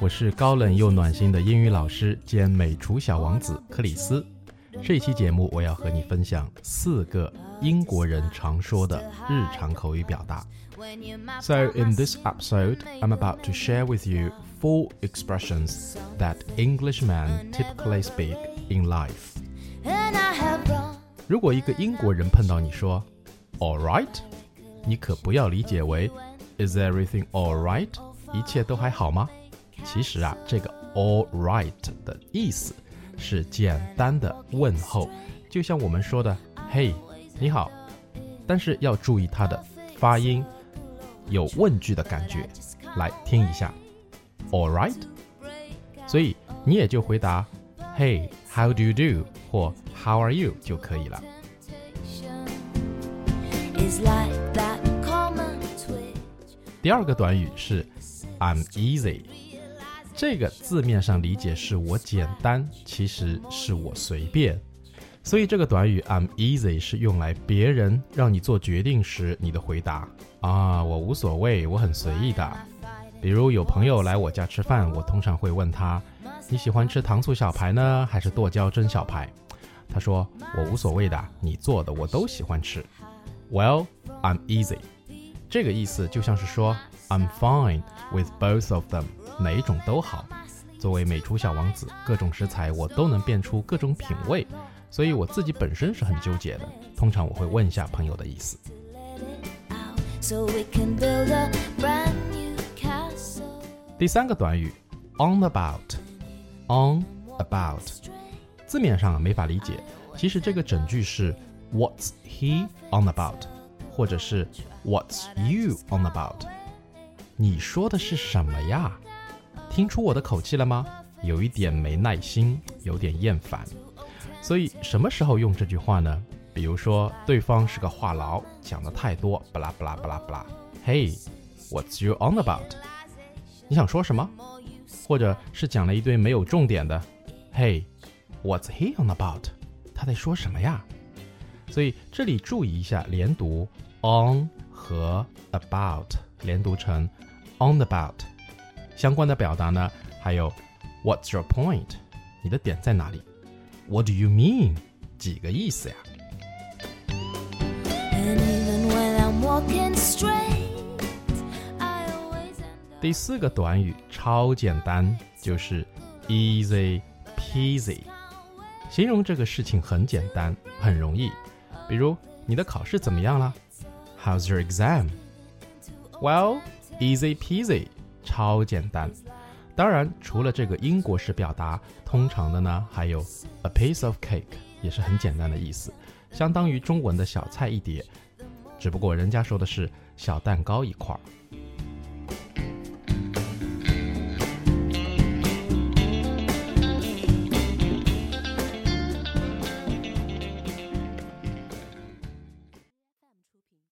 我是高冷又暖心的英语老师兼美厨小王子克里斯。这期节目我要和你分享四个英国人常说的日常口语表达。So in this episode, I'm about to share with you four expressions that Englishmen typically speak in life. 如果一个英国人碰到你说 "All right"，你可不要理解为 "Is everything all right"，一切都还好吗？ 其实啊，这个 "all right" 的意思是简单的问候，就像我们说的 "Hey，你好"，但是要注意它的发音，有问句的感觉。来听一下 "All right"，所以你也就回答 "Hey，how do you do" 或 "How are you" 就可以了。第二个短语是 "I'm easy"。这个字面上理解是我简单，其实是我随便。所以这个短语 I'm easy 是用来别人让你做决定时你的回答啊，我无所谓，我很随意的。比如有朋友来我家吃饭，我通常会问他，你喜欢吃糖醋小排呢，还是剁椒蒸小排？他说我无所谓的，你做的我都喜欢吃。Well, I'm easy。这个意思就像是说 I'm fine with both of them。哪一种都好。作为美厨小王子，各种食材我都能变出各种品味，所以我自己本身是很纠结的。通常我会问一下朋友的意思。第三个短语，on about，on about，字面上没法理解，其实这个整句是 What's he on about，或者是 What's you on about？你说的是什么呀？听出我的口气了吗？有一点没耐心，有点厌烦。所以什么时候用这句话呢？比如说对方是个话痨，讲的太多，巴拉巴拉巴拉巴拉。Hey，what's you on about？你想说什么？或者是讲了一堆没有重点的。Hey，what's he on about？他在说什么呀？所以这里注意一下，连读 on 和 about，连读成 on about。相关的表达呢，还有 What's your point？你的点在哪里？What do you mean？几个意思呀？第四个短语超简单，就是 easy peasy，形容这个事情很简单，很容易。比如你的考试怎么样了？How's your exam？Well, easy peasy。超简单，当然除了这个英国式表达，通常的呢还有 a piece of cake，也是很简单的意思，相当于中文的小菜一碟，只不过人家说的是小蛋糕一块儿。